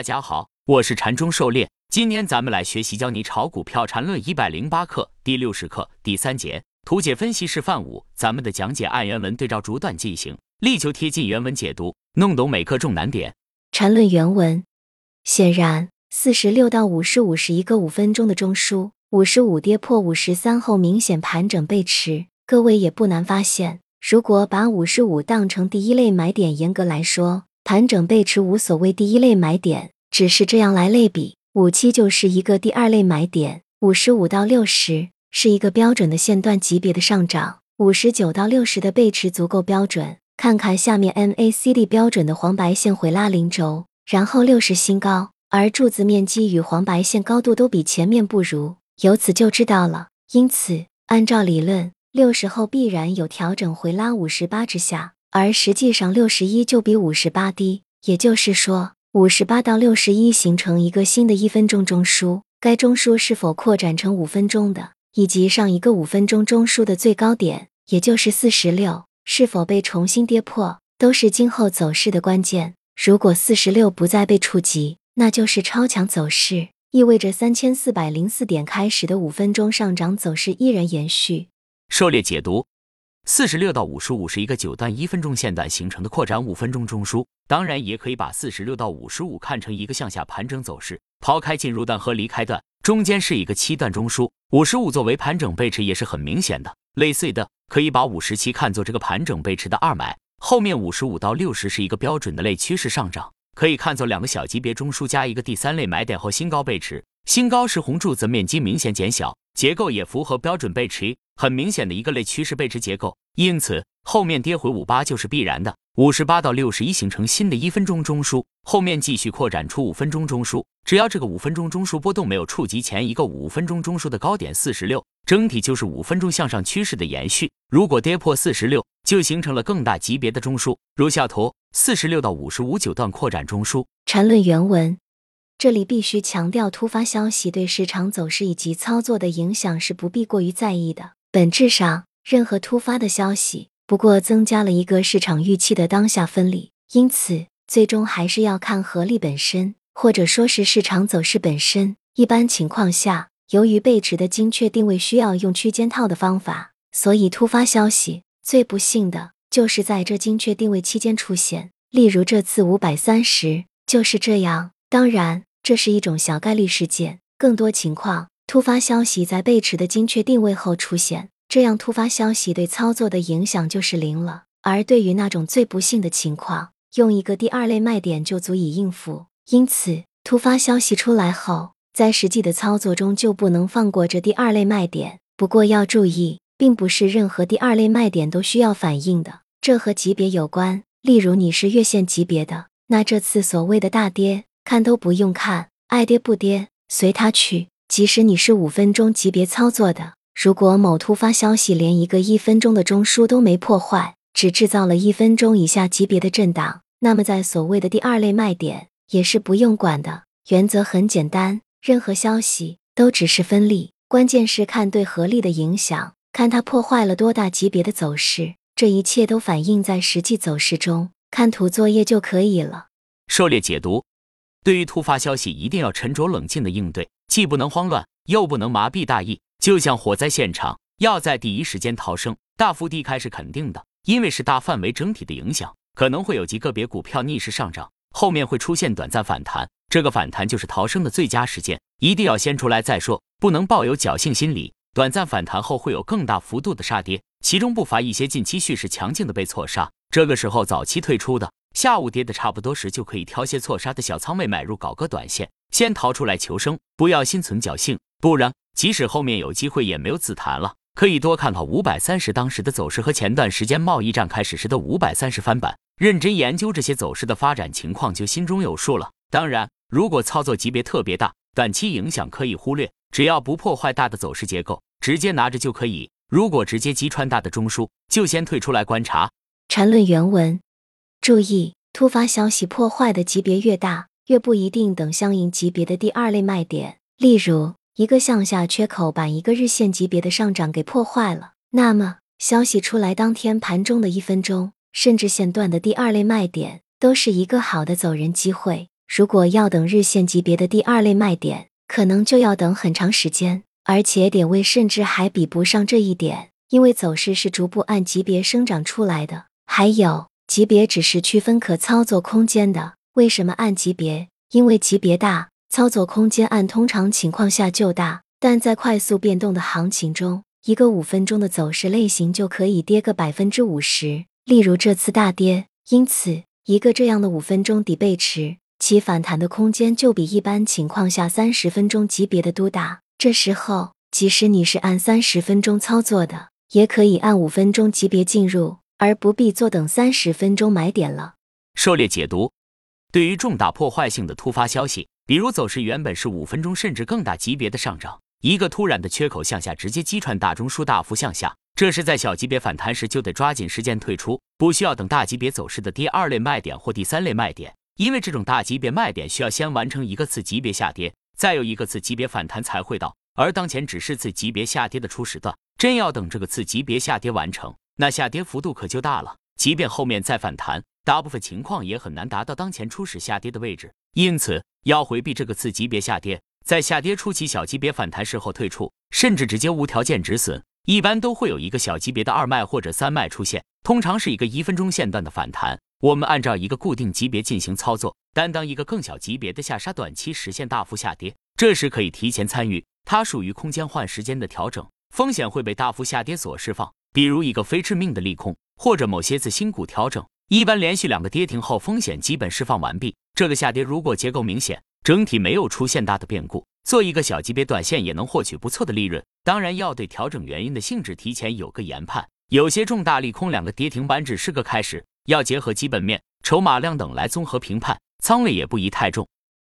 大家好，我是禅中狩猎。今天咱们来学习教你炒股票禅论一百零八课第六十课第三节图解分析示范五。咱们的讲解按原文对照逐段进行，力求贴近原文解读，弄懂每课重难点。禅论原文：显然，四十六到五十五是一个五分钟的中枢，五十五跌破五十三后明显盘整背驰。各位也不难发现，如果把五十五当成第一类买点，严格来说。盘整背驰无所谓第一类买点，只是这样来类比，五七就是一个第二类买点，五十五到六十是一个标准的线段级别的上涨，五十九到六十的背驰足够标准。看看下面 MACD 标准的黄白线回拉零轴，然后六十新高，而柱子面积与黄白线高度都比前面不如，由此就知道了。因此，按照理论，六十后必然有调整回拉五十八之下。而实际上，六十一就比五十八低，也就是说，五十八到六十一形成一个新的一分钟中枢。该中枢是否扩展成五分钟的，以及上一个五分钟中枢的最高点，也就是四十六，是否被重新跌破，都是今后走势的关键。如果四十六不再被触及，那就是超强走势，意味着三千四百零四点开始的五分钟上涨走势依然延续。狩猎解读。四十六到五十五是一个九段一分钟线段形成的扩展五分钟中枢，当然也可以把四十六到五十五看成一个向下盘整走势。抛开进入段和离开段，中间是一个七段中枢。五十五作为盘整背驰也是很明显的。类似的，可以把五十七看作这个盘整背驰的二买。后面五十五到六十是一个标准的类趋势上涨，可以看作两个小级别中枢加一个第三类买点后新高背驰。新高时红柱子面积明显减小，结构也符合标准背驰。很明显的一个类趋势背驰结构，因此后面跌回五八就是必然的。五十八到六十一形成新的一分钟中枢，后面继续扩展出五分钟中枢。只要这个五分钟中枢波动没有触及前一个五分钟中枢的高点四十六，整体就是五分钟向上趋势的延续。如果跌破四十六，就形成了更大级别的中枢。如下图，四十六到五十五九段扩展中枢。缠论原文，这里必须强调，突发消息对市场走势以及操作的影响是不必过于在意的。本质上，任何突发的消息不过增加了一个市场预期的当下分离，因此最终还是要看合力本身，或者说是市场走势本身。一般情况下，由于背驰的精确定位需要用区间套的方法，所以突发消息最不幸的就是在这精确定位期间出现。例如这次五百三十就是这样。当然，这是一种小概率事件，更多情况。突发消息在背驰的精确定位后出现，这样突发消息对操作的影响就是零了。而对于那种最不幸的情况，用一个第二类卖点就足以应付。因此，突发消息出来后，在实际的操作中就不能放过这第二类卖点。不过要注意，并不是任何第二类卖点都需要反应的，这和级别有关。例如你是月线级别的，那这次所谓的大跌，看都不用看，爱跌不跌，随它去。即使你是五分钟级别操作的，如果某突发消息连一个一分钟的中枢都没破坏，只制造了一分钟以下级别的震荡，那么在所谓的第二类卖点也是不用管的。原则很简单，任何消息都只是分利，关键是看对合力的影响，看它破坏了多大级别的走势，这一切都反映在实际走势中，看图作业就可以了。狩猎解读，对于突发消息一定要沉着冷静的应对。既不能慌乱，又不能麻痹大意，就像火灾现场，要在第一时间逃生。大幅低开是肯定的，因为是大范围整体的影响，可能会有极个别股票逆势上涨，后面会出现短暂反弹，这个反弹就是逃生的最佳时间，一定要先出来再说，不能抱有侥幸心理。短暂反弹后会有更大幅度的杀跌，其中不乏一些近期蓄势强劲的被错杀，这个时候早期退出的，下午跌的差不多时就可以挑些错杀的小仓位买入，搞个短线。先逃出来求生，不要心存侥幸，不然即使后面有机会也没有自弹了。可以多看看五百三十当时的走势和前段时间贸易战开始时的五百三十翻版，认真研究这些走势的发展情况，就心中有数了。当然，如果操作级别特别大，短期影响可以忽略，只要不破坏大的走势结构，直接拿着就可以。如果直接击穿大的中枢，就先退出来观察。缠论原文，注意，突发消息破坏的级别越大。越不一定等相应级别的第二类卖点，例如一个向下缺口把一个日线级别的上涨给破坏了，那么消息出来当天盘中的一分钟甚至线段的第二类卖点都是一个好的走人机会。如果要等日线级别的第二类卖点，可能就要等很长时间，而且点位甚至还比不上这一点，因为走势是逐步按级别生长出来的。还有，级别只是区分可操作空间的。为什么按级别？因为级别大，操作空间按通常情况下就大。但在快速变动的行情中，一个五分钟的走势类型就可以跌个百分之五十。例如这次大跌，因此一个这样的五分钟底背驰。其反弹的空间就比一般情况下三十分钟级别的都大。这时候，即使你是按三十分钟操作的，也可以按五分钟级别进入，而不必坐等三十分钟买点了。狩猎解读：对于重大破坏性的突发消息，比如走势原本是五分钟甚至更大级别的上涨，一个突然的缺口向下直接击穿大中枢大幅向下，这时在小级别反弹时就得抓紧时间退出，不需要等大级别走势的第二类卖点或第三类卖点。因为这种大级别卖点需要先完成一个次级别下跌，再有一个次级别反弹才会到，而当前只是次级别下跌的初始段，真要等这个次级别下跌完成，那下跌幅度可就大了。即便后面再反弹，大部分情况也很难达到当前初始下跌的位置。因此，要回避这个次级别下跌，在下跌初期小级别反弹时候退出，甚至直接无条件止损，一般都会有一个小级别的二卖或者三卖出现，通常是一个一分钟线段的反弹。我们按照一个固定级别进行操作，但当一个更小级别的下杀短期实现大幅下跌，这时可以提前参与，它属于空间换时间的调整，风险会被大幅下跌所释放。比如一个非致命的利空，或者某些次新股调整，一般连续两个跌停后，风险基本释放完毕。这个下跌如果结构明显，整体没有出现大的变故，做一个小级别短线也能获取不错的利润。当然要对调整原因的性质提前有个研判，有些重大利空两个跌停板只是个开始。要结合基本面、筹码量等来综合评判，仓位也不宜太重。